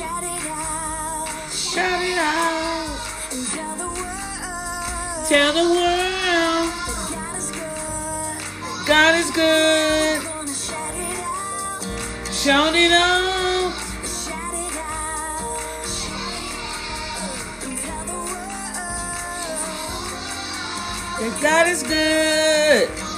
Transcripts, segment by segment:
Shout it out. Shout it out. And tell the world. Tell the world. God is good. God is good. Shout it out. Shout it out. And tell the world. That God is good.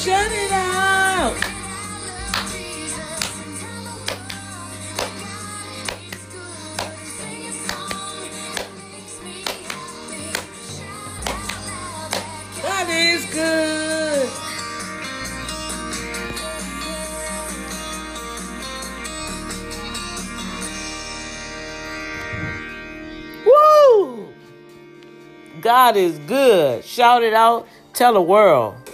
Shut it out. God is good. Woo! God is good. Shout it out. Tell the world.